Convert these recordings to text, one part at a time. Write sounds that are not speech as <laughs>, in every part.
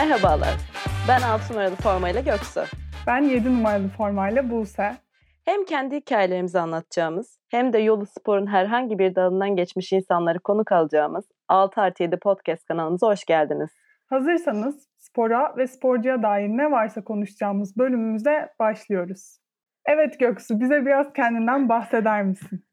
Merhabalar. Ben 6 numaralı formayla Göksu. Ben 7 numaralı formayla Buse. Hem kendi hikayelerimizi anlatacağımız hem de yolu sporun herhangi bir dalından geçmiş insanları konuk alacağımız 6 artı 7 podcast kanalımıza hoş geldiniz. Hazırsanız spora ve sporcuya dair ne varsa konuşacağımız bölümümüze başlıyoruz. Evet Göksu bize biraz kendinden bahseder misin?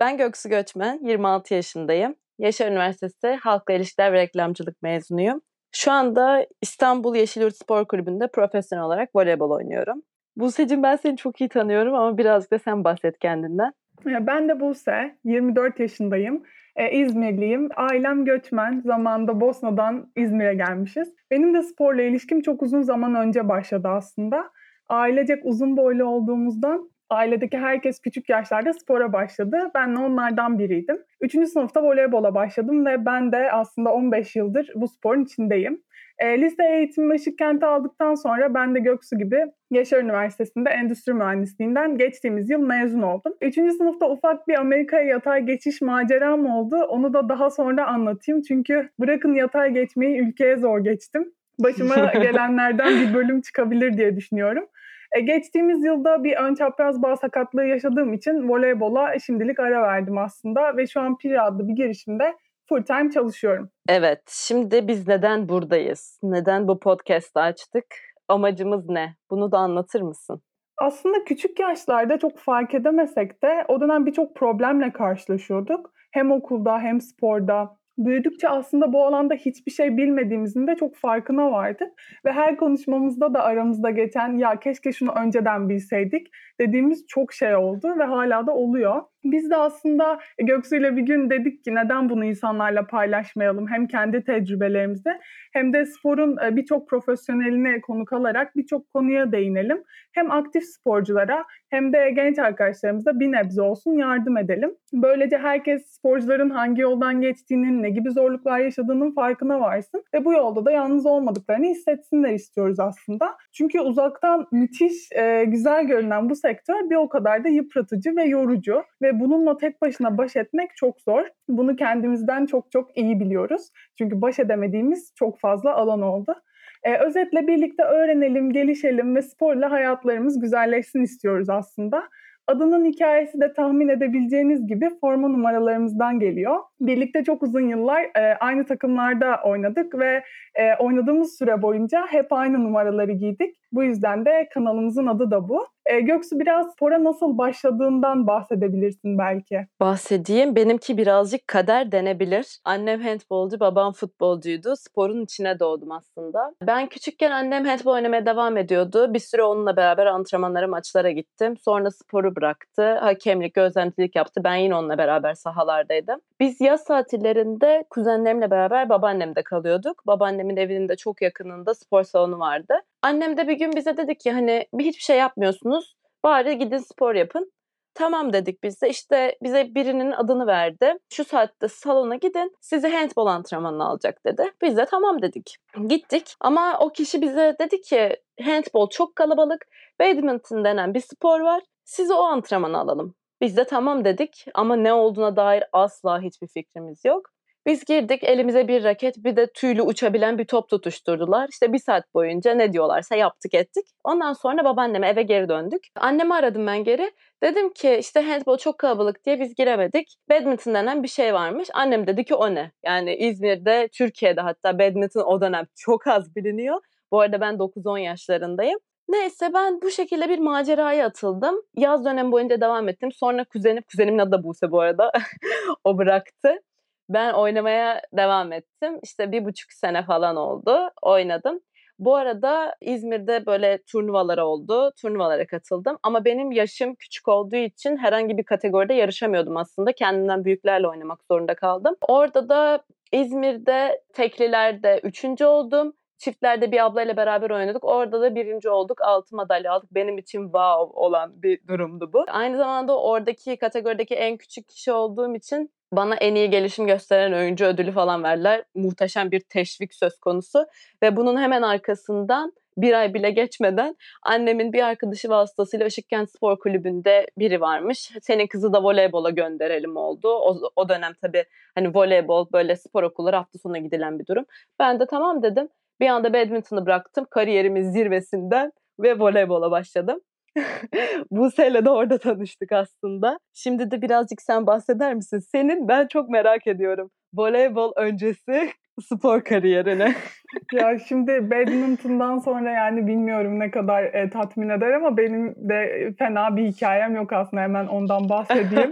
Ben Göksu Göçmen, 26 yaşındayım. Yaşar Üniversitesi Halkla İlişkiler ve Reklamcılık mezunuyum. Şu anda İstanbul Yeşilyurt Spor Kulübü'nde profesyonel olarak voleybol oynuyorum. Buse'cim ben seni çok iyi tanıyorum ama birazcık da sen bahset kendinden. Ben de Buse, 24 yaşındayım. Ee, İzmirliyim. Ailem göçmen. Zamanında Bosna'dan İzmir'e gelmişiz. Benim de sporla ilişkim çok uzun zaman önce başladı aslında. Ailecek uzun boylu olduğumuzdan ailedeki herkes küçük yaşlarda spora başladı. Ben de onlardan biriydim. Üçüncü sınıfta voleybola başladım ve ben de aslında 15 yıldır bu sporun içindeyim. E, lise eğitimi Işıkkent'e aldıktan sonra ben de Göksu gibi Yaşar Üniversitesi'nde endüstri mühendisliğinden geçtiğimiz yıl mezun oldum. Üçüncü sınıfta ufak bir Amerika'ya yatay geçiş maceram oldu. Onu da daha sonra anlatayım. Çünkü bırakın yatay geçmeyi ülkeye zor geçtim. Başıma <laughs> gelenlerden bir bölüm çıkabilir diye düşünüyorum. E, geçtiğimiz yılda bir ön çapraz bağ sakatlığı yaşadığım için voleybola şimdilik ara verdim aslında ve şu an Piri adlı bir girişimde full time çalışıyorum. Evet, şimdi biz neden buradayız? Neden bu podcast'ı açtık? Amacımız ne? Bunu da anlatır mısın? Aslında küçük yaşlarda çok fark edemesek de o dönem birçok problemle karşılaşıyorduk. Hem okulda hem sporda büyüdükçe aslında bu alanda hiçbir şey bilmediğimizin de çok farkına vardık. Ve her konuşmamızda da aramızda geçen ya keşke şunu önceden bilseydik dediğimiz çok şey oldu ve hala da oluyor. Biz de aslında Göksu ile bir gün dedik ki neden bunu insanlarla paylaşmayalım hem kendi tecrübelerimizi hem de sporun e, birçok profesyoneline konuk alarak birçok konuya değinelim. Hem aktif sporculara hem de genç arkadaşlarımıza bir nebze olsun yardım edelim. Böylece herkes sporcuların hangi yoldan geçtiğinin, ne gibi zorluklar yaşadığının farkına varsın ve bu yolda da yalnız olmadıklarını hissetsinler istiyoruz aslında. Çünkü uzaktan müthiş e, güzel görünen bu sektör bir o kadar da yıpratıcı ve yorucu ve bununla tek başına baş etmek çok zor. Bunu kendimizden çok çok iyi biliyoruz. Çünkü baş edemediğimiz çok fazla alan oldu. Ee, özetle birlikte öğrenelim, gelişelim ve sporla hayatlarımız güzelleşsin istiyoruz aslında. Adının hikayesi de tahmin edebileceğiniz gibi forma numaralarımızdan geliyor. Birlikte çok uzun yıllar e, aynı takımlarda oynadık ve e, oynadığımız süre boyunca hep aynı numaraları giydik. Bu yüzden de kanalımızın adı da bu. E, Göksu biraz spora nasıl başladığından bahsedebilirsin belki. Bahsedeyim. Benimki birazcık kader denebilir. Annem handbolcu, babam futbolcuydu. Sporun içine doğdum aslında. Ben küçükken annem handbol oynamaya devam ediyordu. Bir süre onunla beraber antrenmanlara, maçlara gittim. Sonra sporu bıraktı. Hakemlik, gözlemcilik yaptı. Ben yine onunla beraber sahalardaydım. Biz yaz tatillerinde kuzenlerimle beraber babaannemde kalıyorduk. Babaannemin evinin de çok yakınında spor salonu vardı. Annem de bir gün bize dedi ki hani bir hiçbir şey yapmıyorsunuz. Bari gidin spor yapın. Tamam dedik biz de işte bize birinin adını verdi. Şu saatte salona gidin sizi handball antrenmanına alacak dedi. Biz de tamam dedik. Gittik ama o kişi bize dedi ki handball çok kalabalık. Badminton denen bir spor var. Sizi o antrenmana alalım. Biz de tamam dedik ama ne olduğuna dair asla hiçbir fikrimiz yok. Biz girdik elimize bir raket bir de tüylü uçabilen bir top tutuşturdular. İşte bir saat boyunca ne diyorlarsa yaptık ettik. Ondan sonra babaanneme eve geri döndük. Annemi aradım ben geri. Dedim ki işte handball çok kalabalık diye biz giremedik. Badminton denen bir şey varmış. Annem dedi ki o ne? Yani İzmir'de, Türkiye'de hatta badminton o dönem çok az biliniyor. Bu arada ben 9-10 yaşlarındayım. Neyse ben bu şekilde bir maceraya atıldım. Yaz dönem boyunca devam ettim. Sonra kuzenim, kuzenimin adı da Buse bu arada. <laughs> o bıraktı. Ben oynamaya devam ettim. İşte bir buçuk sene falan oldu. Oynadım. Bu arada İzmir'de böyle turnuvalar oldu. Turnuvalara katıldım. Ama benim yaşım küçük olduğu için herhangi bir kategoride yarışamıyordum aslında. Kendimden büyüklerle oynamak zorunda kaldım. Orada da İzmir'de teklilerde üçüncü oldum. Çiftlerde bir ablayla beraber oynadık. Orada da birinci olduk. Altı madalya aldık. Benim için wow olan bir durumdu bu. Aynı zamanda oradaki kategorideki en küçük kişi olduğum için bana en iyi gelişim gösteren oyuncu ödülü falan verdiler. Muhteşem bir teşvik söz konusu. Ve bunun hemen arkasından bir ay bile geçmeden annemin bir arkadaşı vasıtasıyla Işıkkent Spor Kulübü'nde biri varmış. Senin kızı da voleybola gönderelim oldu. O, o dönem tabii hani voleybol böyle spor okulları hafta sonu gidilen bir durum. Ben de tamam dedim. Bir anda badminton'ı bıraktım. Kariyerimin zirvesinden ve voleybola başladım. <laughs> Buse'yle de orada tanıştık aslında. Şimdi de birazcık sen bahseder misin? Senin ben çok merak ediyorum. Voleybol öncesi <laughs> spor kariyerine. <laughs> ya şimdi badminton'dan sonra yani bilmiyorum ne kadar e, tatmin eder ama benim de fena bir hikayem yok aslında hemen ondan bahsedeyim.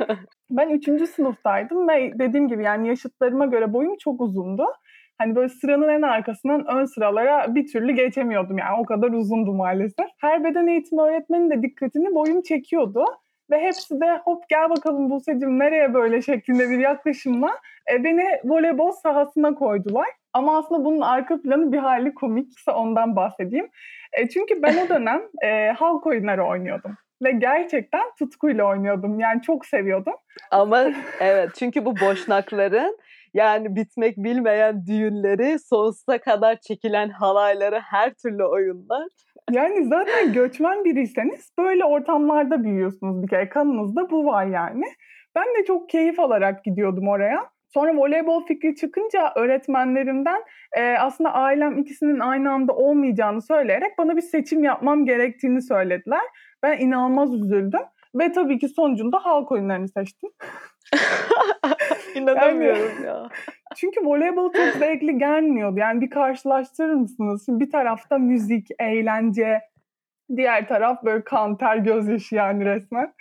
ben üçüncü sınıftaydım ve dediğim gibi yani yaşıtlarıma göre boyum çok uzundu. Hani böyle sıranın en arkasından ön sıralara bir türlü geçemiyordum yani o kadar uzundu maalesef. Her beden eğitimi öğretmenin de dikkatini boyum çekiyordu. Ve hepsi de hop gel bakalım Buse'cim nereye böyle şeklinde bir yaklaşımla e, beni voleybol sahasına koydular. Ama aslında bunun arka planı bir hali komik. Kısa ondan bahsedeyim. E, çünkü ben o dönem e, halk oyunları oynuyordum. Ve gerçekten tutkuyla oynuyordum. Yani çok seviyordum. Ama evet çünkü bu boşnakların yani bitmek bilmeyen düğünleri, sonsuza kadar çekilen halayları, her türlü oyunlar. Yani zaten <laughs> göçmen biriyseniz böyle ortamlarda büyüyorsunuz bir kere. Kanınızda bu var yani. Ben de çok keyif alarak gidiyordum oraya. Sonra voleybol fikri çıkınca öğretmenlerimden e, aslında ailem ikisinin aynı anda olmayacağını söyleyerek bana bir seçim yapmam gerektiğini söylediler. Ben inanılmaz üzüldüm. Ve tabii ki sonucunda halk oyunlarını seçtim. <laughs> <laughs> İnanamıyorum yani, ya. Çünkü voleybol çok zevkli gelmiyordu. Yani bir karşılaştırır mısınız? Şimdi bir tarafta müzik, eğlence, diğer taraf böyle kan, ter, gözyaşı yani resmen.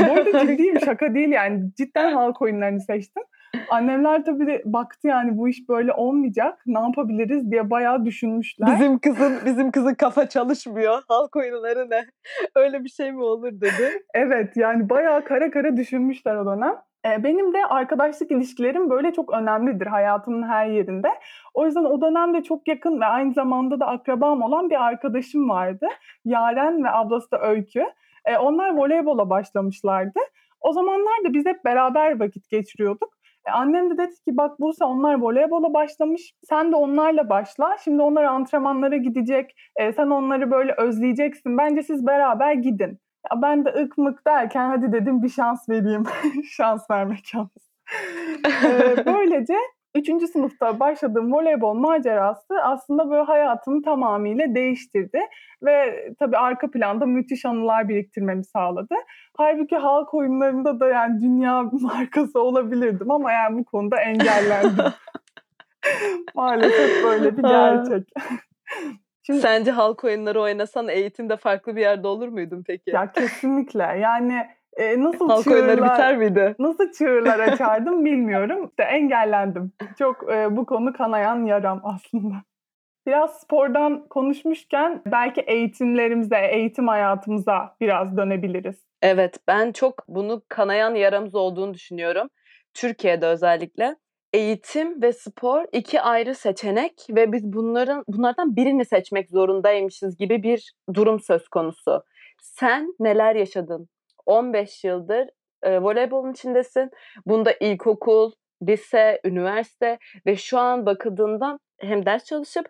Bu arada ciddiyim şaka değil yani. Cidden halk oyunlarını seçtim. Annemler tabii de baktı yani bu iş böyle olmayacak. Ne yapabiliriz diye bayağı düşünmüşler. Bizim kızın bizim kızın kafa çalışmıyor. Halk oyunları ne? Öyle bir şey mi olur dedi. evet yani bayağı kara kara düşünmüşler o dönem. Benim de arkadaşlık ilişkilerim böyle çok önemlidir hayatımın her yerinde. O yüzden o dönemde çok yakın ve aynı zamanda da akrabam olan bir arkadaşım vardı. Yaren ve ablası da Öykü. Onlar voleybola başlamışlardı. O zamanlar da biz hep beraber vakit geçiriyorduk. E, annem de dedi ki bak Buse onlar voleybola başlamış. Sen de onlarla başla. Şimdi onlar antrenmanlara gidecek. Sen onları böyle özleyeceksin. Bence siz beraber gidin. Ya ben de ık derken hadi dedim bir şans vereyim. <laughs> şans vermek yalnız. ee, <laughs> böylece Üçüncü sınıfta başladığım voleybol macerası aslında böyle hayatımı tamamıyla değiştirdi. Ve tabii arka planda müthiş anılar biriktirmemi sağladı. Halbuki halk oyunlarında da yani dünya <laughs> markası olabilirdim ama yani bu konuda engellendim. Maalesef böyle bir gerçek. Şimdi, Sence halk oyunları oynasan eğitimde farklı bir yerde olur muydun peki? Ya kesinlikle. Yani e, nasıl halk çığırlar, oyunları biter miydi? Nasıl çığırlar <laughs> açardım bilmiyorum. İşte engellendim. Çok e, bu konu kanayan yaram aslında. Biraz spordan konuşmuşken belki eğitimlerimize, eğitim hayatımıza biraz dönebiliriz. Evet, ben çok bunu kanayan yaramız olduğunu düşünüyorum. Türkiye'de özellikle eğitim ve spor iki ayrı seçenek ve biz bunların bunlardan birini seçmek zorundaymışız gibi bir durum söz konusu. Sen neler yaşadın? 15 yıldır e, voleybolun içindesin. Bunda ilkokul, lise, üniversite ve şu an bakıldığında hem ders çalışıp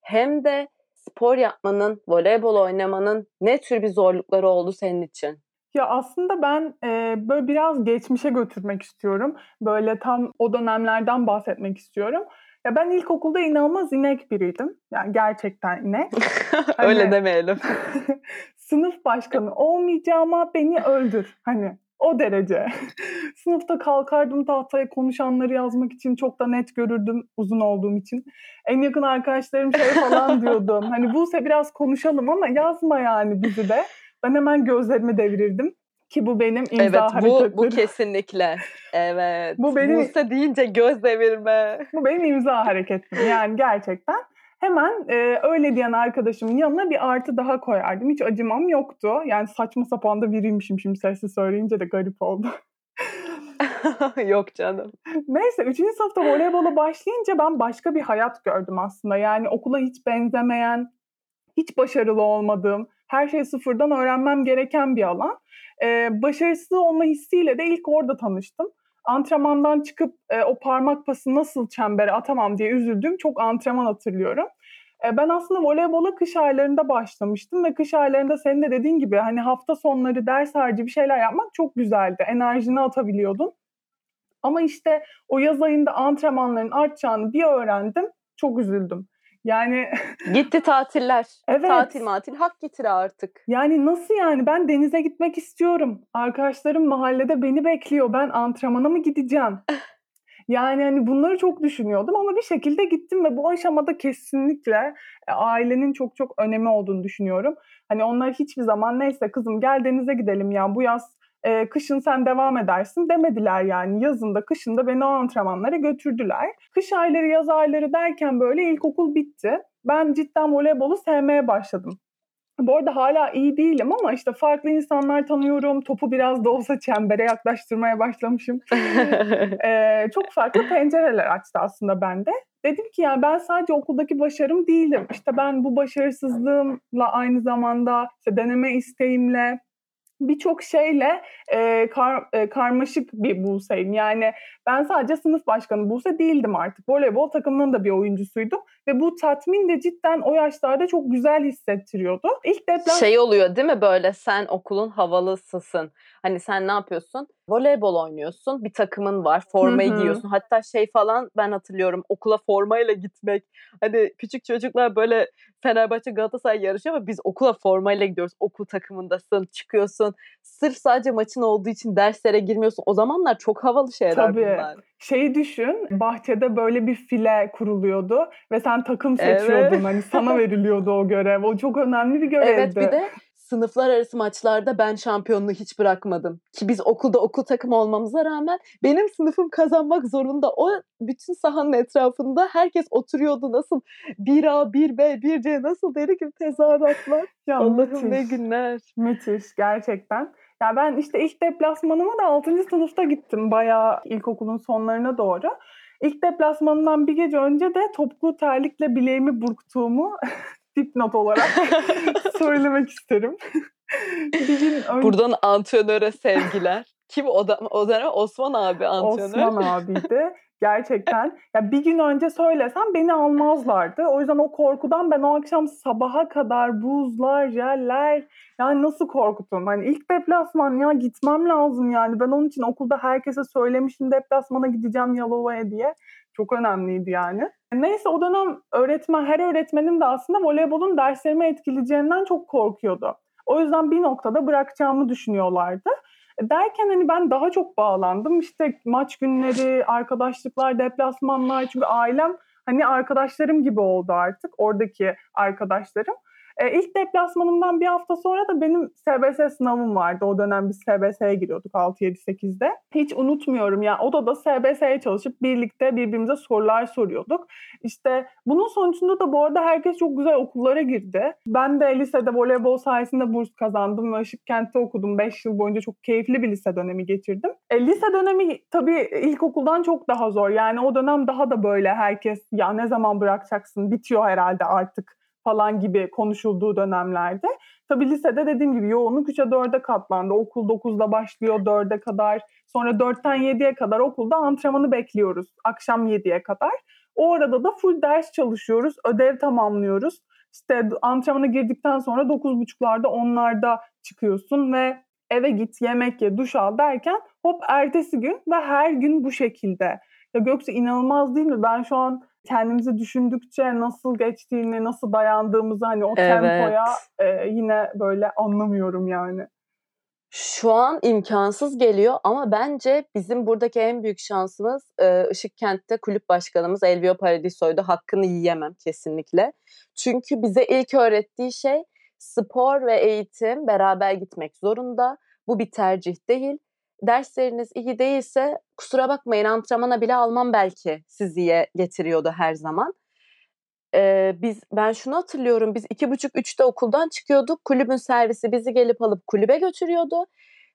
hem de spor yapmanın, voleybol oynamanın ne tür bir zorlukları oldu senin için? Ya aslında ben e, böyle biraz geçmişe götürmek istiyorum. Böyle tam o dönemlerden bahsetmek istiyorum. Ya ben ilkokulda inanılmaz inek biriydim. Yani gerçekten inek. <laughs> hani, Öyle demeyelim. <laughs> sınıf başkanı olmayacağıma beni öldür. Hani o derece. <laughs> Sınıfta kalkardım tahtaya konuşanları yazmak için çok da net görürdüm uzun olduğum için. En yakın arkadaşlarım şey falan diyordum. Hani Buse biraz konuşalım ama yazma yani bizi de. Ben hemen gözlerimi devirirdim. Ki bu benim imza evet, hareketlerim. Bu, bu kesinlikle. Evet. Bu benim, Buse deyince göz devirme. Bu benim imza hareketim. Yani gerçekten. Hemen e, öyle diyen arkadaşımın yanına bir artı daha koyardım. Hiç acımam yoktu. Yani saçma sapan da biriymişim şimdi sesli söyleyince de garip oldu. <laughs> <laughs> Yok canım. Neyse 3. sınıfta voleybola başlayınca ben başka bir hayat gördüm aslında. Yani okula hiç benzemeyen, hiç başarılı olmadığım, her şeyi sıfırdan öğrenmem gereken bir alan. Ee, başarısız olma hissiyle de ilk orada tanıştım. Antrenmandan çıkıp e, o parmak pası nasıl çembere atamam diye üzüldüğüm çok antrenman hatırlıyorum. E, ben aslında voleybola kış aylarında başlamıştım ve kış aylarında senin de dediğin gibi hani hafta sonları ders harici bir şeyler yapmak çok güzeldi. Enerjini atabiliyordun. Ama işte o yaz ayında antrenmanların artacağını bir öğrendim. Çok üzüldüm. Yani Gitti tatiller. Evet. Tatil matil hak getire artık. Yani nasıl yani? Ben denize gitmek istiyorum. Arkadaşlarım mahallede beni bekliyor. Ben antrenmana mı gideceğim? <laughs> Yani hani bunları çok düşünüyordum ama bir şekilde gittim ve bu aşamada kesinlikle e, ailenin çok çok önemi olduğunu düşünüyorum. Hani onlar hiçbir zaman neyse kızım gel denize gidelim ya bu yaz e, kışın sen devam edersin demediler yani. Yazında kışında beni o antrenmanlara götürdüler. Kış ayları yaz ayları derken böyle ilkokul bitti. Ben cidden voleybolu sevmeye başladım. Bu arada hala iyi değilim ama işte farklı insanlar tanıyorum. Topu biraz da olsa çembere yaklaştırmaya başlamışım. ee, <laughs> çok farklı pencereler açtı aslında bende. Dedim ki yani ben sadece okuldaki başarım değilim. İşte ben bu başarısızlığımla aynı zamanda işte deneme isteğimle birçok şeyle e, kar, e, karmaşık bir Buse'yim. Yani ben sadece sınıf başkanı Buse değildim artık. Voleybol takımının da bir oyuncusuydum. Ve bu tatmin de cidden o yaşlarda çok güzel hissettiriyordu. İlk deplas... Şey oluyor değil mi böyle sen okulun havalısısın. Hani sen ne yapıyorsun? Voleybol oynuyorsun. Bir takımın var. Formayı Hı-hı. giyiyorsun. Hatta şey falan ben hatırlıyorum. Okula formayla gitmek. Hani küçük çocuklar böyle Fenerbahçe Galatasaray yarışıyor ama biz okula formayla gidiyoruz. Okul takımındasın. Çıkıyorsun. Sırf sadece maçın olduğu için derslere girmiyorsun. O zamanlar çok havalı şeyler Tabii. bunlar. Şeyi düşün, bahçede böyle bir file kuruluyordu ve sen takım seçiyordun. Evet. Hani sana veriliyordu o görev. O çok önemli bir görevdi. Evet bir de sınıflar arası maçlarda ben şampiyonluğu hiç bırakmadım. Ki biz okulda okul takımı olmamıza rağmen benim sınıfım kazanmak zorunda. O bütün sahanın etrafında herkes oturuyordu. Nasıl 1A, 1B, 1C nasıl deri gibi tezahüratlar. Ya Allah'ım ne günler. Müthiş gerçekten. Ya ben işte ilk deplasmanıma da 6. sınıfta gittim bayağı ilkokulun sonlarına doğru. İlk deplasmanından bir gece önce de topuklu terlikle bileğimi burktuğumu <laughs> dipnot olarak <laughs> söylemek isterim. bir gün önce... Buradan antrenöre sevgiler. Kim o, da, o dönem Osman abi antrenör. Osman abiydi. Gerçekten. Ya bir gün önce söylesem beni almazlardı. O yüzden o korkudan ben o akşam sabaha kadar buzlar, jeller yani nasıl korkutum? Hani ilk deplasman ya gitmem lazım yani. Ben onun için okulda herkese söylemişim deplasmana gideceğim Yalova'ya diye. Çok önemliydi yani. Neyse o dönem öğretmen, her öğretmenim de aslında voleybolun derslerime etkileyeceğinden çok korkuyordu. O yüzden bir noktada bırakacağımı düşünüyorlardı. Derken hani ben daha çok bağlandım. İşte maç günleri, arkadaşlıklar, deplasmanlar. Çünkü ailem hani arkadaşlarım gibi oldu artık. Oradaki arkadaşlarım. E, ilk deplasmanımdan bir hafta sonra da benim SBS sınavım vardı. O dönem biz SBS'ye giriyorduk 6-7-8'de. Hiç unutmuyorum ya odada SBS'ye çalışıp birlikte birbirimize sorular soruyorduk. İşte bunun sonucunda da bu arada herkes çok güzel okullara girdi. Ben de lisede voleybol sayesinde burs kazandım ve Işıkkent'te okudum. 5 yıl boyunca çok keyifli bir lise dönemi geçirdim. E, lise dönemi tabii ilkokuldan çok daha zor. Yani o dönem daha da böyle herkes ya ne zaman bırakacaksın bitiyor herhalde artık falan gibi konuşulduğu dönemlerde. Tabii lisede dediğim gibi yoğunluk 3'e 4'e katlandı. Okul 9'da başlıyor 4'e kadar. Sonra 4'ten 7'ye kadar okulda antrenmanı bekliyoruz. Akşam 7'ye kadar. O arada da full ders çalışıyoruz. Ödev tamamlıyoruz. İşte antrenmana girdikten sonra 9.30'larda onlarda çıkıyorsun ve eve git, yemek ye, duş al derken hop ertesi gün ve her gün bu şekilde. Ya Gökçe inanılmaz değil mi? Ben şu an kendimizi düşündükçe nasıl geçtiğini, nasıl dayandığımızı hani o evet. tempoya e, yine böyle anlamıyorum yani. Şu an imkansız geliyor ama bence bizim buradaki en büyük şansımız e, Işıkkent'te kulüp başkanımız Elvio Paradiso'ydu. Hakkını yiyemem kesinlikle. Çünkü bize ilk öğrettiği şey spor ve eğitim beraber gitmek zorunda. Bu bir tercih değil dersleriniz iyi değilse kusura bakmayın antrenmana bile almam belki siziye getiriyordu her zaman. Ee, biz ben şunu hatırlıyorum biz iki buçuk üçte okuldan çıkıyorduk kulübün servisi bizi gelip alıp kulübe götürüyordu.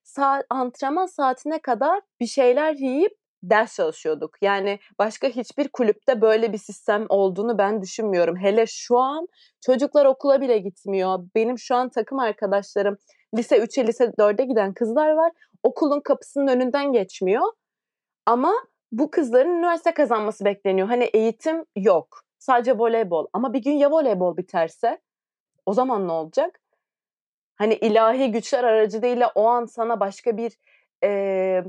Saat, antrenman saatine kadar bir şeyler yiyip ders çalışıyorduk. Yani başka hiçbir kulüpte böyle bir sistem olduğunu ben düşünmüyorum. Hele şu an çocuklar okula bile gitmiyor. Benim şu an takım arkadaşlarım lise 3'e lise 4'e giden kızlar var okulun kapısının önünden geçmiyor. Ama bu kızların üniversite kazanması bekleniyor. Hani eğitim yok. Sadece voleybol. Ama bir gün ya voleybol biterse o zaman ne olacak? Hani ilahi güçler aracılığıyla o an sana başka bir e,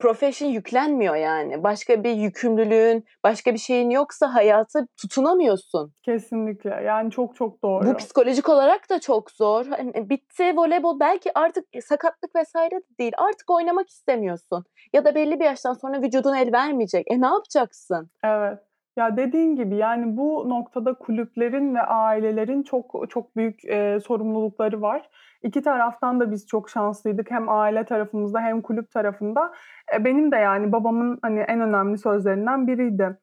profession yüklenmiyor yani. Başka bir yükümlülüğün, başka bir şeyin yoksa hayata tutunamıyorsun. Kesinlikle. Yani çok çok doğru. Bu psikolojik olarak da çok zor. Hani bitti voleybol belki artık sakatlık vesaire de değil. Artık oynamak istemiyorsun. Ya da belli bir yaştan sonra vücudun el vermeyecek. E ne yapacaksın? Evet. Ya dediğin gibi yani bu noktada kulüplerin ve ailelerin çok çok büyük e, sorumlulukları var. İki taraftan da biz çok şanslıydık. Hem aile tarafımızda hem kulüp tarafında. E, benim de yani babamın hani en önemli sözlerinden biriydi.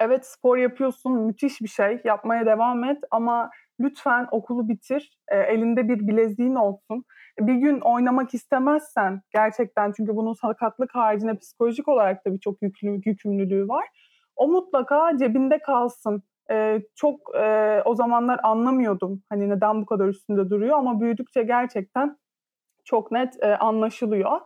Evet spor yapıyorsun, müthiş bir şey. Yapmaya devam et ama lütfen okulu bitir. E, elinde bir bileziğin olsun. Bir gün oynamak istemezsen gerçekten çünkü bunun sakatlık haricinde psikolojik olarak da birçok yükümlülüğü var o mutlaka cebinde kalsın. Ee, çok e, o zamanlar anlamıyordum hani neden bu kadar üstünde duruyor ama büyüdükçe gerçekten çok net e, anlaşılıyor.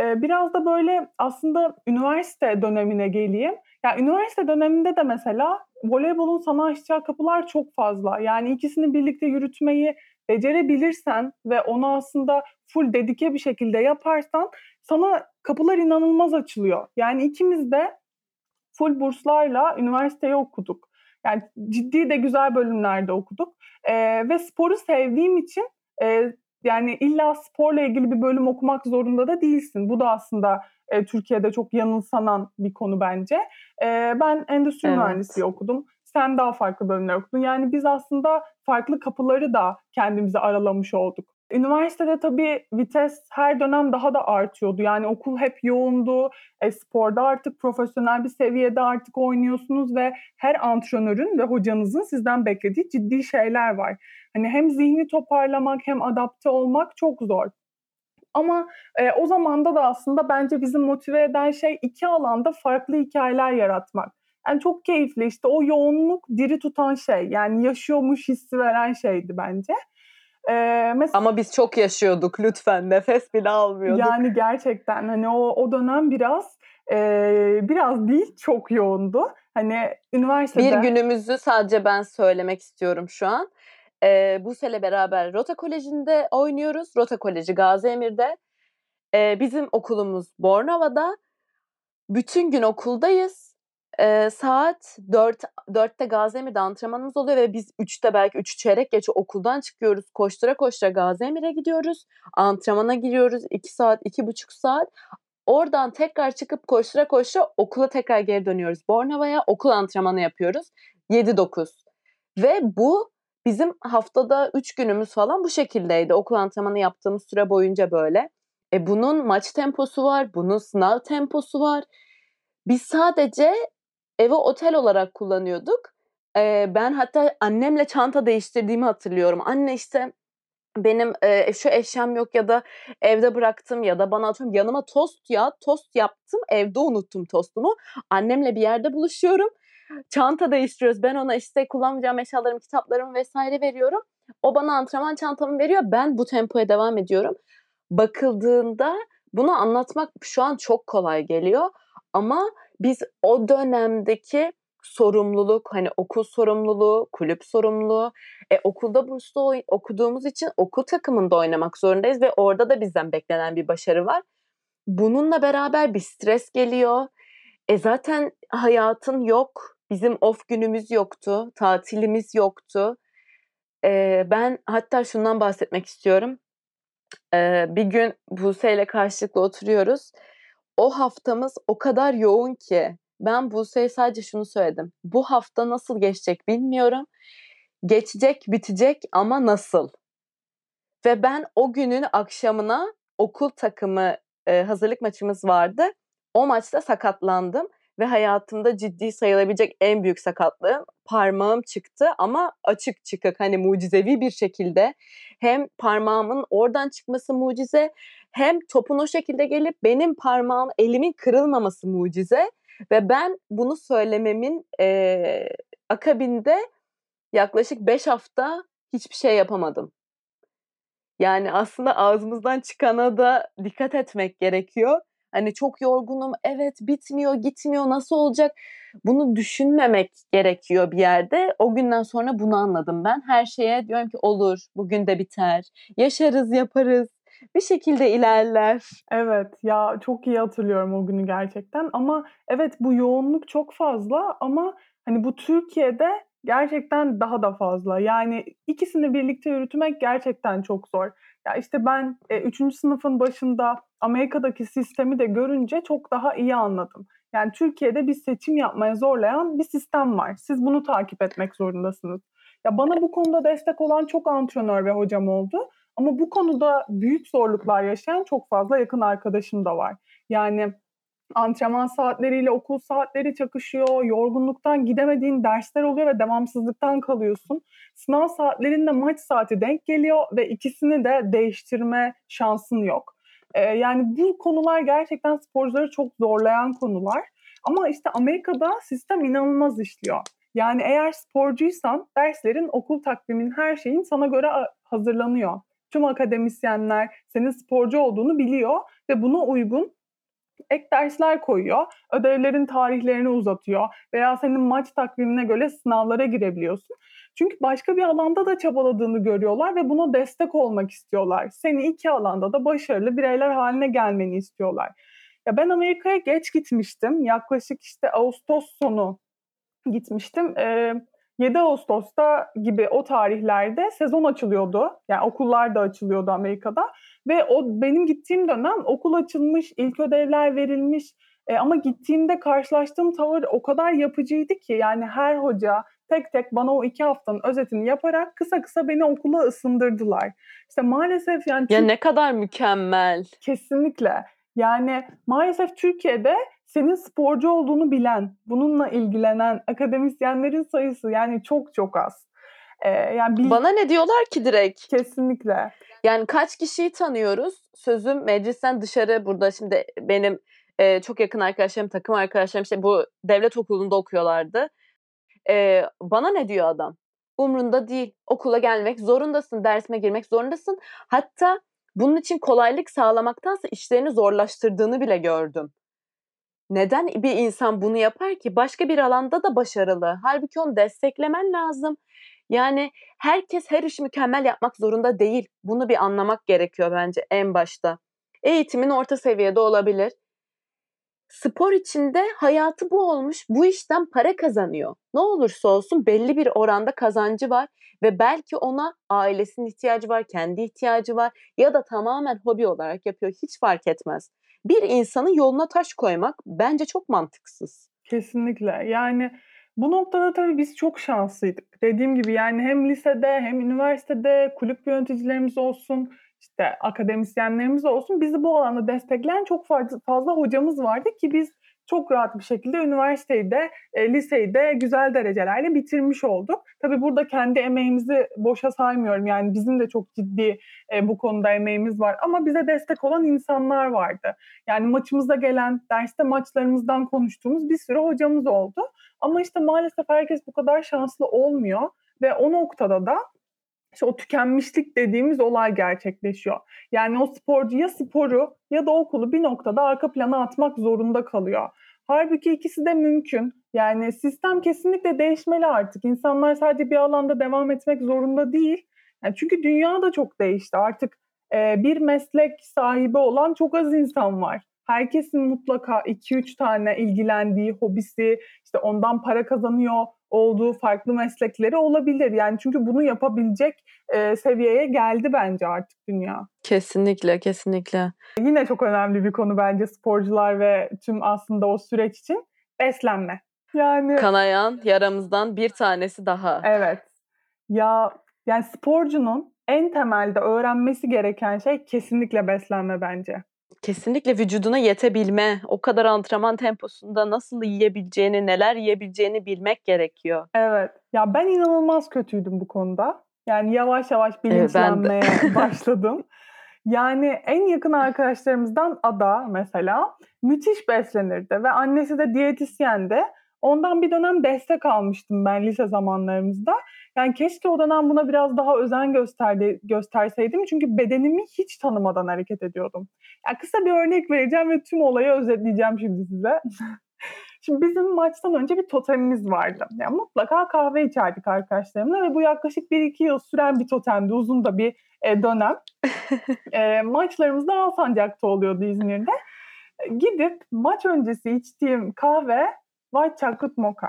E, biraz da böyle aslında üniversite dönemine geleyim. Yani üniversite döneminde de mesela voleybolun sana açacağı kapılar çok fazla. Yani ikisini birlikte yürütmeyi becerebilirsen ve onu aslında full dedike bir şekilde yaparsan sana kapılar inanılmaz açılıyor. Yani ikimiz de full burslarla üniversiteyi okuduk. Yani ciddi de güzel bölümlerde okuduk. E, ve sporu sevdiğim için e, yani illa sporla ilgili bir bölüm okumak zorunda da değilsin. Bu da aslında e, Türkiye'de çok yanılsanan bir konu bence. E, ben endüstri evet. mühendisliği okudum. Sen daha farklı bölümler okudun. Yani biz aslında farklı kapıları da kendimize aralamış olduk. Üniversitede tabii vites her dönem daha da artıyordu. Yani okul hep yoğundu. E, sporda artık profesyonel bir seviyede artık oynuyorsunuz ve her antrenörün ve hocanızın sizden beklediği ciddi şeyler var. Hani hem zihni toparlamak hem adapte olmak çok zor. Ama e, o zamanda da aslında bence bizi motive eden şey iki alanda farklı hikayeler yaratmak. Yani çok keyifli işte o yoğunluk diri tutan şey yani yaşıyormuş hissi veren şeydi bence. Ee, mesela, Ama biz çok yaşıyorduk lütfen nefes bile almıyorduk. Yani gerçekten hani o, o dönem biraz e, biraz değil çok yoğundu. Hani üniversitede... Bir günümüzü sadece ben söylemek istiyorum şu an. E, Buse'yle beraber Rota Koleji'nde oynuyoruz. Rota Koleji Gazi Emir'de. E, bizim okulumuz Bornova'da. Bütün gün okuldayız e, saat 4 4'te Gaziemir'de antrenmanımız oluyor ve biz 3'te belki 3 çeyrek geç okuldan çıkıyoruz. Koştura koştura Gaziemir'e gidiyoruz. Antrenmana giriyoruz 2 saat, 2,5 saat. Oradan tekrar çıkıp koştura koştura okula tekrar geri dönüyoruz. Bornova'ya okul antrenmanı yapıyoruz. 7-9. Ve bu bizim haftada 3 günümüz falan bu şekildeydi. Okul antrenmanı yaptığımız süre boyunca böyle. E bunun maç temposu var, bunun sınav temposu var. Biz sadece evi otel olarak kullanıyorduk. Ee, ben hatta annemle çanta değiştirdiğimi hatırlıyorum. Anne işte benim e, şu eşyam yok ya da evde bıraktım ya da bana atıyorum yanıma tost ya tost yaptım evde unuttum tostumu. Annemle bir yerde buluşuyorum. Çanta değiştiriyoruz. Ben ona işte kullanmayacağım eşyalarımı, kitaplarımı vesaire veriyorum. O bana antrenman çantamı veriyor. Ben bu tempoya devam ediyorum. Bakıldığında bunu anlatmak şu an çok kolay geliyor. Ama biz o dönemdeki sorumluluk hani okul sorumluluğu, kulüp sorumluluğu, e, okulda burslu okuduğumuz için okul takımında oynamak zorundayız ve orada da bizden beklenen bir başarı var. Bununla beraber bir stres geliyor. E zaten hayatın yok. Bizim off günümüz yoktu, tatilimiz yoktu. E, ben hatta şundan bahsetmek istiyorum. E, bir gün Buse ile karşılıklı oturuyoruz o haftamız o kadar yoğun ki ben Buse'ye sadece şunu söyledim. Bu hafta nasıl geçecek bilmiyorum. Geçecek, bitecek ama nasıl? Ve ben o günün akşamına okul takımı e, hazırlık maçımız vardı. O maçta sakatlandım ve hayatımda ciddi sayılabilecek en büyük sakatlığım parmağım çıktı ama açık çıkık hani mucizevi bir şekilde hem parmağımın oradan çıkması mucize hem topun o şekilde gelip benim parmağım elimin kırılmaması mucize ve ben bunu söylememin e, akabinde yaklaşık 5 hafta hiçbir şey yapamadım. Yani aslında ağzımızdan çıkana da dikkat etmek gerekiyor. Hani çok yorgunum, evet bitmiyor, gitmiyor, nasıl olacak? Bunu düşünmemek gerekiyor bir yerde. O günden sonra bunu anladım ben. Her şeye diyorum ki olur, bugün de biter, yaşarız, yaparız. bir şekilde ilerler. Evet, ya çok iyi hatırlıyorum o günü gerçekten ama evet bu yoğunluk çok fazla ama hani bu Türkiye'de gerçekten daha da fazla. Yani ikisini birlikte yürütmek gerçekten çok zor. Ya işte ben e, 3. sınıfın başında Amerika'daki sistemi de görünce çok daha iyi anladım. Yani Türkiye'de bir seçim yapmaya zorlayan bir sistem var. Siz bunu takip etmek zorundasınız. Ya bana bu konuda destek olan çok antrenör ve hocam oldu. Ama bu konuda büyük zorluklar yaşayan çok fazla yakın arkadaşım da var. Yani antrenman saatleriyle okul saatleri çakışıyor, yorgunluktan gidemediğin dersler oluyor ve devamsızlıktan kalıyorsun. Sınav saatlerinde maç saati denk geliyor ve ikisini de değiştirme şansın yok. Ee, yani bu konular gerçekten sporcuları çok zorlayan konular. Ama işte Amerika'da sistem inanılmaz işliyor. Yani eğer sporcuysan derslerin, okul takvimin, her şeyin sana göre hazırlanıyor. Tüm akademisyenler senin sporcu olduğunu biliyor ve buna uygun ek dersler koyuyor. Ödevlerin tarihlerini uzatıyor veya senin maç takvimine göre sınavlara girebiliyorsun. Çünkü başka bir alanda da çabaladığını görüyorlar ve buna destek olmak istiyorlar. Seni iki alanda da başarılı bireyler haline gelmeni istiyorlar. Ya ben Amerika'ya geç gitmiştim. Yaklaşık işte Ağustos sonu gitmiştim. Ee, 7 Ağustos'ta gibi o tarihlerde sezon açılıyordu. Yani okullar da açılıyordu Amerika'da. Ve o benim gittiğim dönem okul açılmış, ilk ödevler verilmiş. E, ama gittiğimde karşılaştığım tavır o kadar yapıcıydı ki yani her hoca tek tek bana o iki haftanın özetini yaparak kısa kısa beni okula ısındırdılar. İşte maalesef yani... Ya ne kadar mükemmel. Kesinlikle. Yani maalesef Türkiye'de senin sporcu olduğunu bilen, bununla ilgilenen akademisyenlerin sayısı yani çok çok az. Ee, yani bil... Bana ne diyorlar ki direkt? Kesinlikle. Yani kaç kişiyi tanıyoruz? Sözüm meclisten dışarı burada şimdi benim e, çok yakın arkadaşlarım, takım arkadaşlarım işte bu devlet okulunda okuyorlardı. E, bana ne diyor adam? Umrunda değil. Okula gelmek zorundasın, dersime girmek zorundasın. Hatta bunun için kolaylık sağlamaktansa işlerini zorlaştırdığını bile gördüm. Neden bir insan bunu yapar ki? Başka bir alanda da başarılı. Halbuki onu desteklemen lazım. Yani herkes her işi mükemmel yapmak zorunda değil. Bunu bir anlamak gerekiyor bence en başta. Eğitimin orta seviyede olabilir. Spor içinde hayatı bu olmuş. Bu işten para kazanıyor. Ne olursa olsun belli bir oranda kazancı var ve belki ona ailesinin ihtiyacı var, kendi ihtiyacı var ya da tamamen hobi olarak yapıyor. Hiç fark etmez. Bir insanın yoluna taş koymak bence çok mantıksız. Kesinlikle. Yani bu noktada tabii biz çok şanslıydık. Dediğim gibi yani hem lisede hem üniversitede kulüp yöneticilerimiz olsun, işte akademisyenlerimiz olsun bizi bu alanda destekleyen çok fazla hocamız vardı ki biz çok rahat bir şekilde üniversiteyi de, e, liseyi de güzel derecelerle bitirmiş olduk. Tabii burada kendi emeğimizi boşa saymıyorum. Yani bizim de çok ciddi e, bu konuda emeğimiz var. Ama bize destek olan insanlar vardı. Yani maçımıza gelen, derste maçlarımızdan konuştuğumuz bir sürü hocamız oldu. Ama işte maalesef herkes bu kadar şanslı olmuyor. Ve o noktada da işte o tükenmişlik dediğimiz olay gerçekleşiyor. Yani o sporcu ya sporu ya da okulu bir noktada arka plana atmak zorunda kalıyor. Halbuki ikisi de mümkün. Yani sistem kesinlikle değişmeli artık. İnsanlar sadece bir alanda devam etmek zorunda değil. Yani çünkü dünya da çok değişti. Artık e, bir meslek sahibi olan çok az insan var. Herkesin mutlaka 2-3 tane ilgilendiği, hobisi, işte ondan para kazanıyor olduğu farklı meslekleri olabilir. Yani çünkü bunu yapabilecek e, seviyeye geldi bence artık dünya. Kesinlikle, kesinlikle. Yine çok önemli bir konu bence sporcular ve tüm aslında o süreç için beslenme. Yani kanayan yaramızdan bir tanesi daha. Evet. Ya yani sporcunun en temelde öğrenmesi gereken şey kesinlikle beslenme bence. Kesinlikle vücuduna yetebilme, o kadar antrenman temposunda nasıl yiyebileceğini, neler yiyebileceğini bilmek gerekiyor. Evet. Ya ben inanılmaz kötüydüm bu konuda. Yani yavaş yavaş bilinçlenmeye evet, <laughs> başladım. Yani en yakın arkadaşlarımızdan Ada mesela müthiş beslenirdi ve annesi de diyetisyendi. Ondan bir dönem destek almıştım ben lise zamanlarımızda. Yani keşke o dönem buna biraz daha özen gösterdi, gösterseydim. Çünkü bedenimi hiç tanımadan hareket ediyordum. Yani kısa bir örnek vereceğim ve tüm olayı özetleyeceğim şimdi size. <laughs> Şimdi bizim maçtan önce bir totemimiz vardı. Yani mutlaka kahve içerdik arkadaşlarımla ve bu yaklaşık 1-2 yıl süren bir totemdi. Uzun da bir e, dönem. <laughs> e, maçlarımız da Alsancak'ta oluyordu İzmir'de. E, gidip maç öncesi içtiğim kahve White Chocolate Mocha.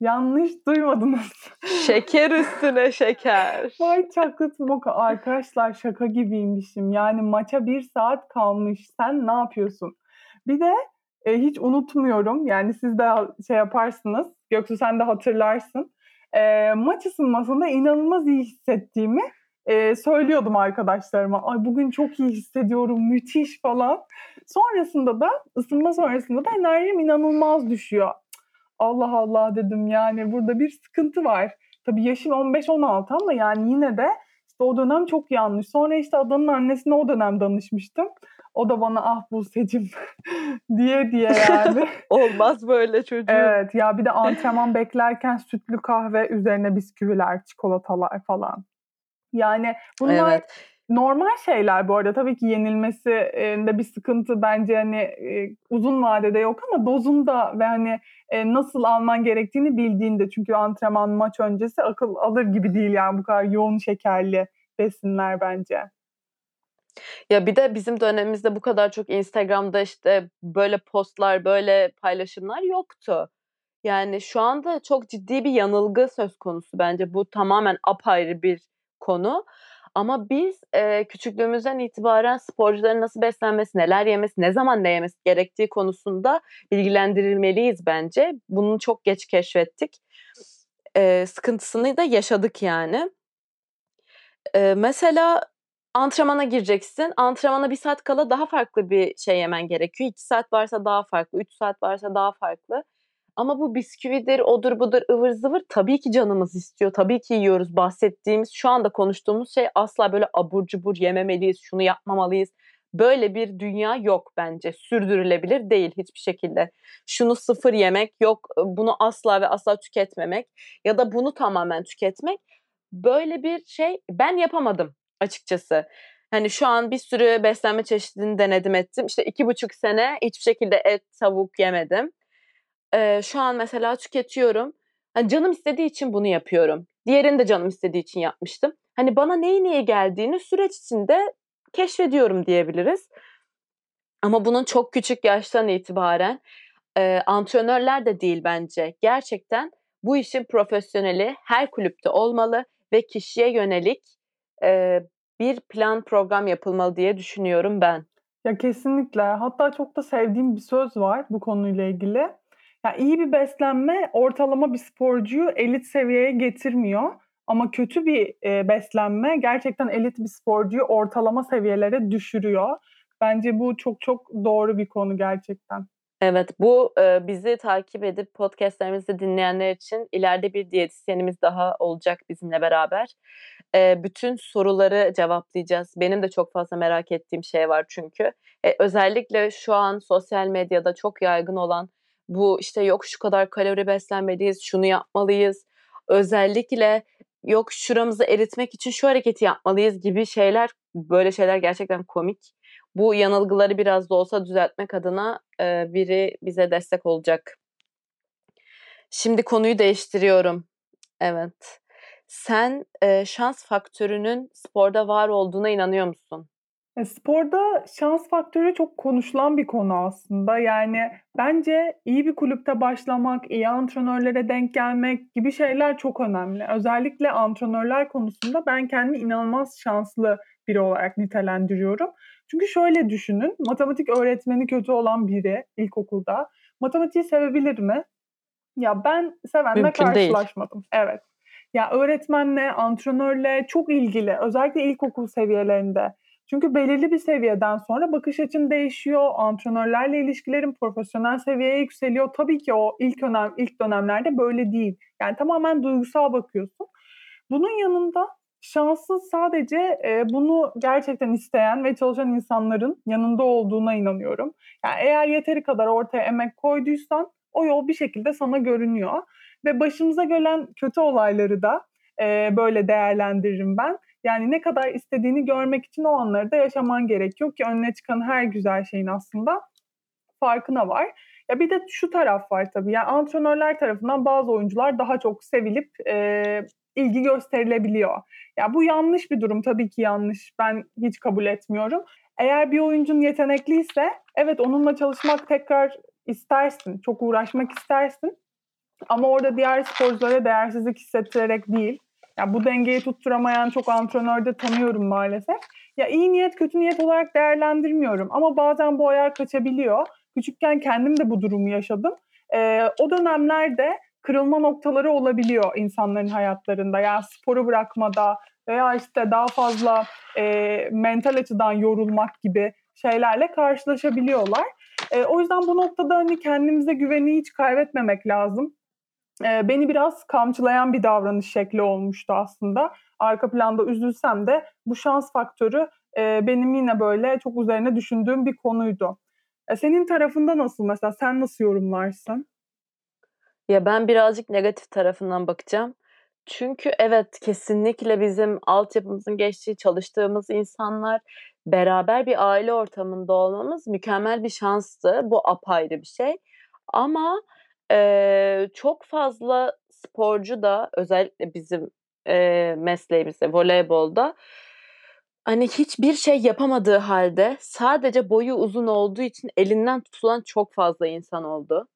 Yanlış duymadınız. <laughs> Şeker üstüne şeker. White Chocolate Mocha. Arkadaşlar şaka gibiymişim. Yani maça bir saat kalmış. Sen ne yapıyorsun? Bir de e, hiç unutmuyorum. Yani siz de şey yaparsınız. Göksu sen de hatırlarsın. E, maç ısınmasında inanılmaz iyi hissettiğimi e, söylüyordum arkadaşlarıma. Ay bugün çok iyi hissediyorum, müthiş falan. Sonrasında da ısınma sonrasında da enerjim inanılmaz düşüyor. Allah Allah dedim yani burada bir sıkıntı var. Tabii yaşım 15-16 ama yani yine de işte o dönem çok yanlış. Sonra işte Adan'ın annesine o dönem danışmıştım. O da bana ah bu seçim <laughs> diye diye yani. <laughs> Olmaz böyle çocuğum. Evet ya bir de antrenman beklerken sütlü kahve üzerine bisküviler, çikolatalar falan. Yani bunlar evet. normal şeyler bu arada. Tabii ki yenilmesi de bir sıkıntı bence hani uzun vadede yok ama dozunda ve hani nasıl alman gerektiğini bildiğinde. Çünkü antrenman maç öncesi akıl alır gibi değil yani bu kadar yoğun şekerli besinler bence. Ya bir de bizim dönemimizde bu kadar çok Instagram'da işte böyle postlar, böyle paylaşımlar yoktu. Yani şu anda çok ciddi bir yanılgı söz konusu bence. Bu tamamen apayrı bir konu. Ama biz e, küçüklüğümüzden itibaren sporcuların nasıl beslenmesi, neler yemesi, ne zaman ne yemesi gerektiği konusunda bilgilendirilmeliyiz bence. Bunu çok geç keşfettik. E, sıkıntısını da yaşadık yani. E, mesela antrenmana gireceksin. Antrenmana bir saat kala daha farklı bir şey yemen gerekiyor. İki saat varsa daha farklı, üç saat varsa daha farklı. Ama bu bisküvidir, odur budur, ıvır zıvır tabii ki canımız istiyor. Tabii ki yiyoruz. Bahsettiğimiz, şu anda konuştuğumuz şey asla böyle abur cubur yememeliyiz, şunu yapmamalıyız. Böyle bir dünya yok bence. Sürdürülebilir değil hiçbir şekilde. Şunu sıfır yemek yok, bunu asla ve asla tüketmemek ya da bunu tamamen tüketmek. Böyle bir şey ben yapamadım açıkçası. Hani şu an bir sürü beslenme çeşidini denedim ettim. İşte iki buçuk sene hiçbir şekilde et, tavuk yemedim e, şu an mesela tüketiyorum. Hani canım istediği için bunu yapıyorum. Diğerini de canım istediği için yapmıştım. Hani bana neyi niye geldiğini süreç içinde keşfediyorum diyebiliriz. Ama bunun çok küçük yaştan itibaren e, antrenörler de değil bence. Gerçekten bu işin profesyoneli her kulüpte olmalı ve kişiye yönelik e, bir plan program yapılmalı diye düşünüyorum ben. Ya kesinlikle. Hatta çok da sevdiğim bir söz var bu konuyla ilgili. Ya iyi bir beslenme ortalama bir sporcuyu elit seviyeye getirmiyor. Ama kötü bir e, beslenme gerçekten elit bir sporcuyu ortalama seviyelere düşürüyor. Bence bu çok çok doğru bir konu gerçekten. Evet, bu e, bizi takip edip podcastlerimizi dinleyenler için ileride bir diyetisyenimiz daha olacak bizimle beraber. E, bütün soruları cevaplayacağız. Benim de çok fazla merak ettiğim şey var çünkü. E, özellikle şu an sosyal medyada çok yaygın olan bu işte yok şu kadar kalori beslenmeliyiz, şunu yapmalıyız. Özellikle yok şuramızı eritmek için şu hareketi yapmalıyız gibi şeyler, böyle şeyler gerçekten komik. Bu yanılgıları biraz da olsa düzeltmek adına e, biri bize destek olacak. Şimdi konuyu değiştiriyorum. Evet. Sen e, şans faktörünün sporda var olduğuna inanıyor musun? E, sporda şans faktörü çok konuşulan bir konu aslında. Yani bence iyi bir kulüpte başlamak, iyi antrenörlere denk gelmek gibi şeyler çok önemli. Özellikle antrenörler konusunda ben kendimi inanılmaz şanslı biri olarak nitelendiriyorum. Çünkü şöyle düşünün, matematik öğretmeni kötü olan biri ilkokulda matematiği sevebilir mi? Ya ben sevenle Mümkün karşılaşmadım. Değil. Evet. Ya öğretmenle, antrenörle çok ilgili. Özellikle ilkokul seviyelerinde çünkü belirli bir seviyeden sonra bakış açın değişiyor. Antrenörlerle ilişkilerin profesyonel seviyeye yükseliyor. Tabii ki o ilk dönem ilk dönemlerde böyle değil. Yani tamamen duygusal bakıyorsun. Bunun yanında şanssız sadece e, bunu gerçekten isteyen ve çalışan insanların yanında olduğuna inanıyorum. Yani eğer yeteri kadar ortaya emek koyduysan o yol bir şekilde sana görünüyor. Ve başımıza gelen kötü olayları da e, böyle değerlendiririm ben. Yani ne kadar istediğini görmek için o anları da yaşaman gerekiyor ki önüne çıkan her güzel şeyin aslında farkına var. Ya bir de şu taraf var tabii. Yani antrenörler tarafından bazı oyuncular daha çok sevilip e, ilgi gösterilebiliyor. Ya bu yanlış bir durum tabii ki yanlış. Ben hiç kabul etmiyorum. Eğer bir oyuncun yetenekliyse evet onunla çalışmak tekrar istersin. Çok uğraşmak istersin. Ama orada diğer sporculara değersizlik hissettirerek değil. Ya bu dengeyi tutturamayan çok antrenör de tanıyorum maalesef. Ya iyi niyet kötü niyet olarak değerlendirmiyorum ama bazen bu ayar kaçabiliyor. Küçükken kendim de bu durumu yaşadım. Ee, o dönemlerde kırılma noktaları olabiliyor insanların hayatlarında. Yani sporu bırakmada veya işte daha fazla e, mental açıdan yorulmak gibi şeylerle karşılaşabiliyorlar. E, o yüzden bu noktada hani kendimize güveni hiç kaybetmemek lazım. E, beni biraz kamçılayan bir davranış şekli olmuştu aslında. Arka planda üzülsem de bu şans faktörü e, benim yine böyle çok üzerine düşündüğüm bir konuydu. E, senin tarafında nasıl mesela? Sen nasıl yorumlarsın? Ya ben birazcık negatif tarafından bakacağım. Çünkü evet kesinlikle bizim altyapımızın geçtiği, çalıştığımız insanlar beraber bir aile ortamında olmamız mükemmel bir şanstı. Bu apayrı bir şey. Ama e, çok fazla sporcu da özellikle bizim e, mesleğimizde voleybolda hani hiçbir şey yapamadığı halde sadece boyu uzun olduğu için elinden tutulan çok fazla insan oldu.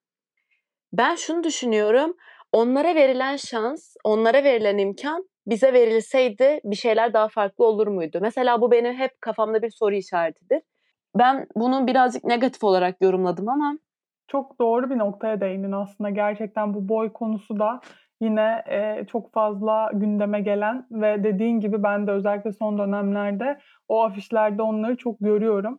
Ben şunu düşünüyorum. Onlara verilen şans, onlara verilen imkan bize verilseydi bir şeyler daha farklı olur muydu? Mesela bu benim hep kafamda bir soru işaretidir. Ben bunu birazcık negatif olarak yorumladım ama çok doğru bir noktaya değindin aslında. Gerçekten bu boy konusu da yine e, çok fazla gündeme gelen ve dediğin gibi ben de özellikle son dönemlerde o afişlerde onları çok görüyorum.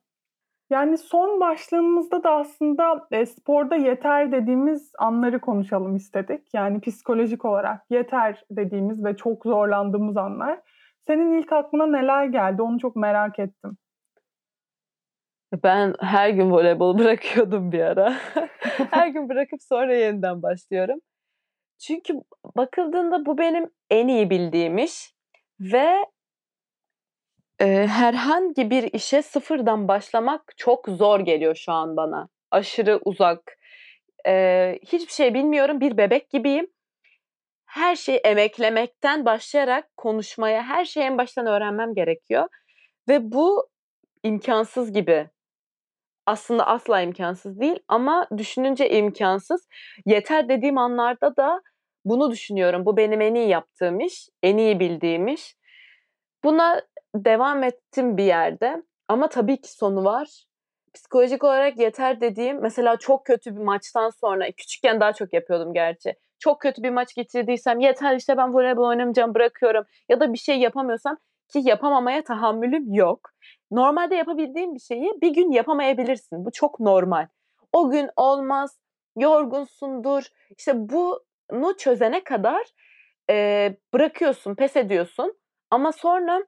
Yani son başlığımızda da aslında e, sporda yeter dediğimiz anları konuşalım istedik. Yani psikolojik olarak yeter dediğimiz ve çok zorlandığımız anlar. Senin ilk aklına neler geldi onu çok merak ettim. Ben her gün voleybol <laughs> bırakıyordum bir ara. <laughs> her gün bırakıp sonra yeniden başlıyorum. Çünkü bakıldığında bu benim en iyi bildiğim iş ve e, herhangi bir işe sıfırdan başlamak çok zor geliyor şu an bana. Aşırı uzak. E, hiçbir şey bilmiyorum. Bir bebek gibiyim. Her şeyi emeklemekten başlayarak konuşmaya, her şeyi en baştan öğrenmem gerekiyor. Ve bu imkansız gibi. Aslında asla imkansız değil ama düşününce imkansız. Yeter dediğim anlarda da bunu düşünüyorum. Bu benim en iyi yaptığım iş, en iyi bildiğim iş. Buna devam ettim bir yerde ama tabii ki sonu var. Psikolojik olarak yeter dediğim mesela çok kötü bir maçtan sonra küçükken daha çok yapıyordum gerçi. Çok kötü bir maç getirdiysem yeter işte ben voleybol oynamayacağım bırakıyorum ya da bir şey yapamıyorsam ki yapamamaya tahammülüm yok. Normalde yapabildiğim bir şeyi bir gün yapamayabilirsin. Bu çok normal. O gün olmaz, yorgunsundur. İşte bunu çözene kadar e, bırakıyorsun, pes ediyorsun. Ama sonra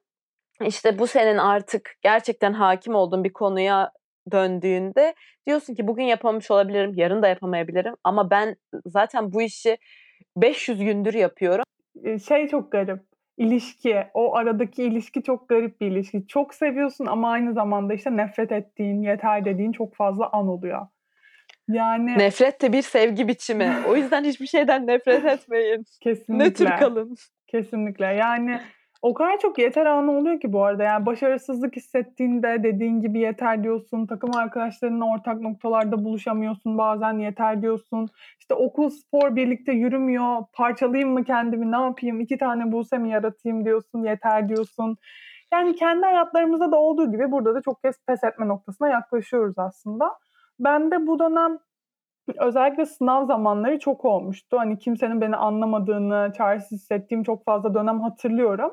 işte bu senin artık gerçekten hakim olduğun bir konuya döndüğünde diyorsun ki bugün yapamamış olabilirim, yarın da yapamayabilirim ama ben zaten bu işi 500 gündür yapıyorum. Şey çok garip. İlişki, o aradaki ilişki çok garip bir ilişki. Çok seviyorsun ama aynı zamanda işte nefret ettiğin, yeter dediğin çok fazla an oluyor. Yani nefret de bir sevgi biçimi. O yüzden hiçbir şeyden nefret etmeyin. Kesinlikle. Nötr kalın. Kesinlikle. Yani o kadar çok yeter anı oluyor ki bu arada. Yani başarısızlık hissettiğinde dediğin gibi yeter diyorsun. Takım arkadaşlarınla ortak noktalarda buluşamıyorsun. Bazen yeter diyorsun. İşte okul, spor birlikte yürümüyor. Parçalayayım mı kendimi ne yapayım? İki tane bulse mi yaratayım diyorsun. Yeter diyorsun. Yani kendi hayatlarımızda da olduğu gibi burada da çok kez pes etme noktasına yaklaşıyoruz aslında. Ben de bu dönem özellikle sınav zamanları çok olmuştu. Hani kimsenin beni anlamadığını, çaresiz hissettiğim çok fazla dönem hatırlıyorum.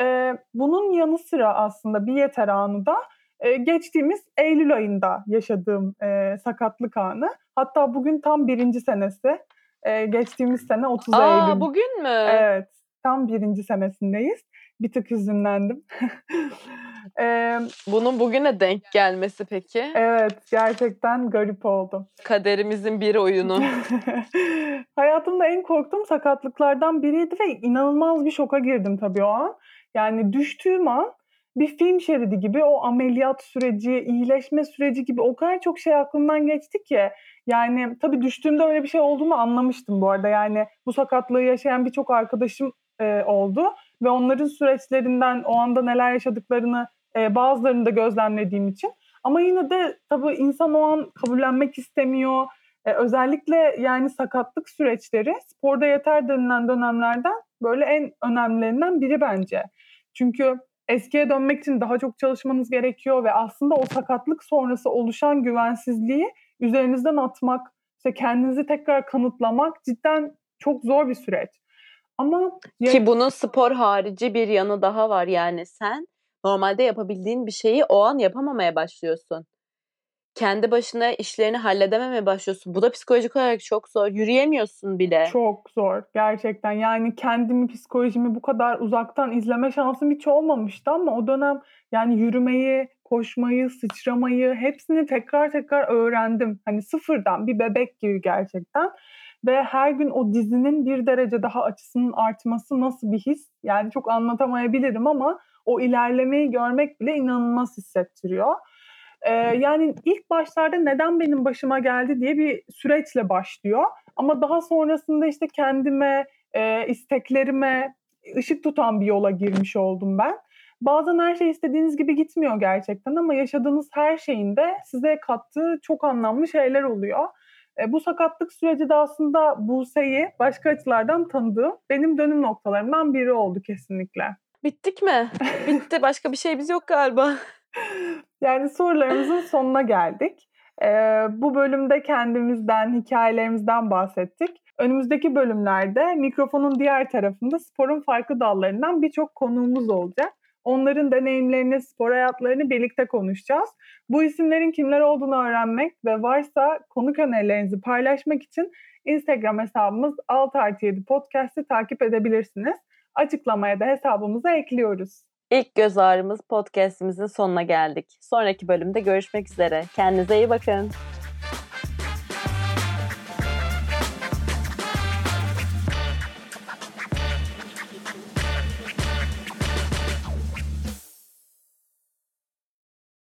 Ee, bunun yanı sıra aslında bir yeter anı da e, geçtiğimiz Eylül ayında yaşadığım e, sakatlık anı. Hatta bugün tam birinci senesi. E, geçtiğimiz sene 30 Aa, Eylül. bugün mü? Evet. Tam birinci senesindeyiz. Bir tık hüzünlendim. <laughs> ee, Bunun bugüne denk gelmesi peki? Evet, gerçekten garip oldu. Kaderimizin bir oyunu. <laughs> Hayatımda en korktuğum sakatlıklardan biriydi ve inanılmaz bir şoka girdim tabii o an. Yani düştüğüm an bir film şeridi gibi o ameliyat süreci, iyileşme süreci gibi o kadar çok şey aklımdan geçti ki. Yani tabii düştüğümde öyle bir şey olduğunu anlamıştım bu arada. Yani bu sakatlığı yaşayan birçok arkadaşım e, oldu ve onların süreçlerinden o anda neler yaşadıklarını e, bazılarını da gözlemlediğim için. Ama yine de tabii insan o an kabullenmek istemiyor. E, özellikle yani sakatlık süreçleri sporda yeter denilen dönemlerden böyle en önemlilerinden biri bence. Çünkü eskiye dönmek için daha çok çalışmanız gerekiyor ve aslında o sakatlık sonrası oluşan güvensizliği üzerinizden atmak, işte kendinizi tekrar kanıtlamak cidden çok zor bir süreç. Ama ki bunun spor harici bir yanı daha var yani sen normalde yapabildiğin bir şeyi o an yapamamaya başlıyorsun. Kendi başına işlerini halledememeye başlıyorsun. Bu da psikolojik olarak çok zor. Yürüyemiyorsun bile. Çok zor gerçekten. Yani kendimi, psikolojimi bu kadar uzaktan izleme şansım hiç olmamıştı ama o dönem yani yürümeyi, koşmayı, sıçramayı hepsini tekrar tekrar öğrendim. Hani sıfırdan bir bebek gibi gerçekten. Ve her gün o dizinin bir derece daha açısının artması nasıl bir his? Yani çok anlatamayabilirim ama o ilerlemeyi görmek bile inanılmaz hissettiriyor. Ee, yani ilk başlarda neden benim başıma geldi diye bir süreçle başlıyor. Ama daha sonrasında işte kendime, e, isteklerime ışık tutan bir yola girmiş oldum ben. Bazen her şey istediğiniz gibi gitmiyor gerçekten ama yaşadığınız her şeyin de size kattığı çok anlamlı şeyler oluyor. E, bu sakatlık süreci de aslında Buse'yi başka açılardan tanıdığım benim dönüm noktalarımdan biri oldu kesinlikle. Bittik mi? Bitti. Başka bir şeyimiz yok galiba. <laughs> Yani sorularımızın sonuna geldik. Ee, bu bölümde kendimizden, hikayelerimizden bahsettik. Önümüzdeki bölümlerde mikrofonun diğer tarafında sporun farklı dallarından birçok konuğumuz olacak. Onların deneyimlerini, spor hayatlarını birlikte konuşacağız. Bu isimlerin kimler olduğunu öğrenmek ve varsa konuk önerilerinizi paylaşmak için Instagram hesabımız 6 artı 7 podcast'i takip edebilirsiniz. Açıklamaya da hesabımızı ekliyoruz. İlk göz ağrımız podcast'imizin sonuna geldik. Sonraki bölümde görüşmek üzere. Kendinize iyi bakın.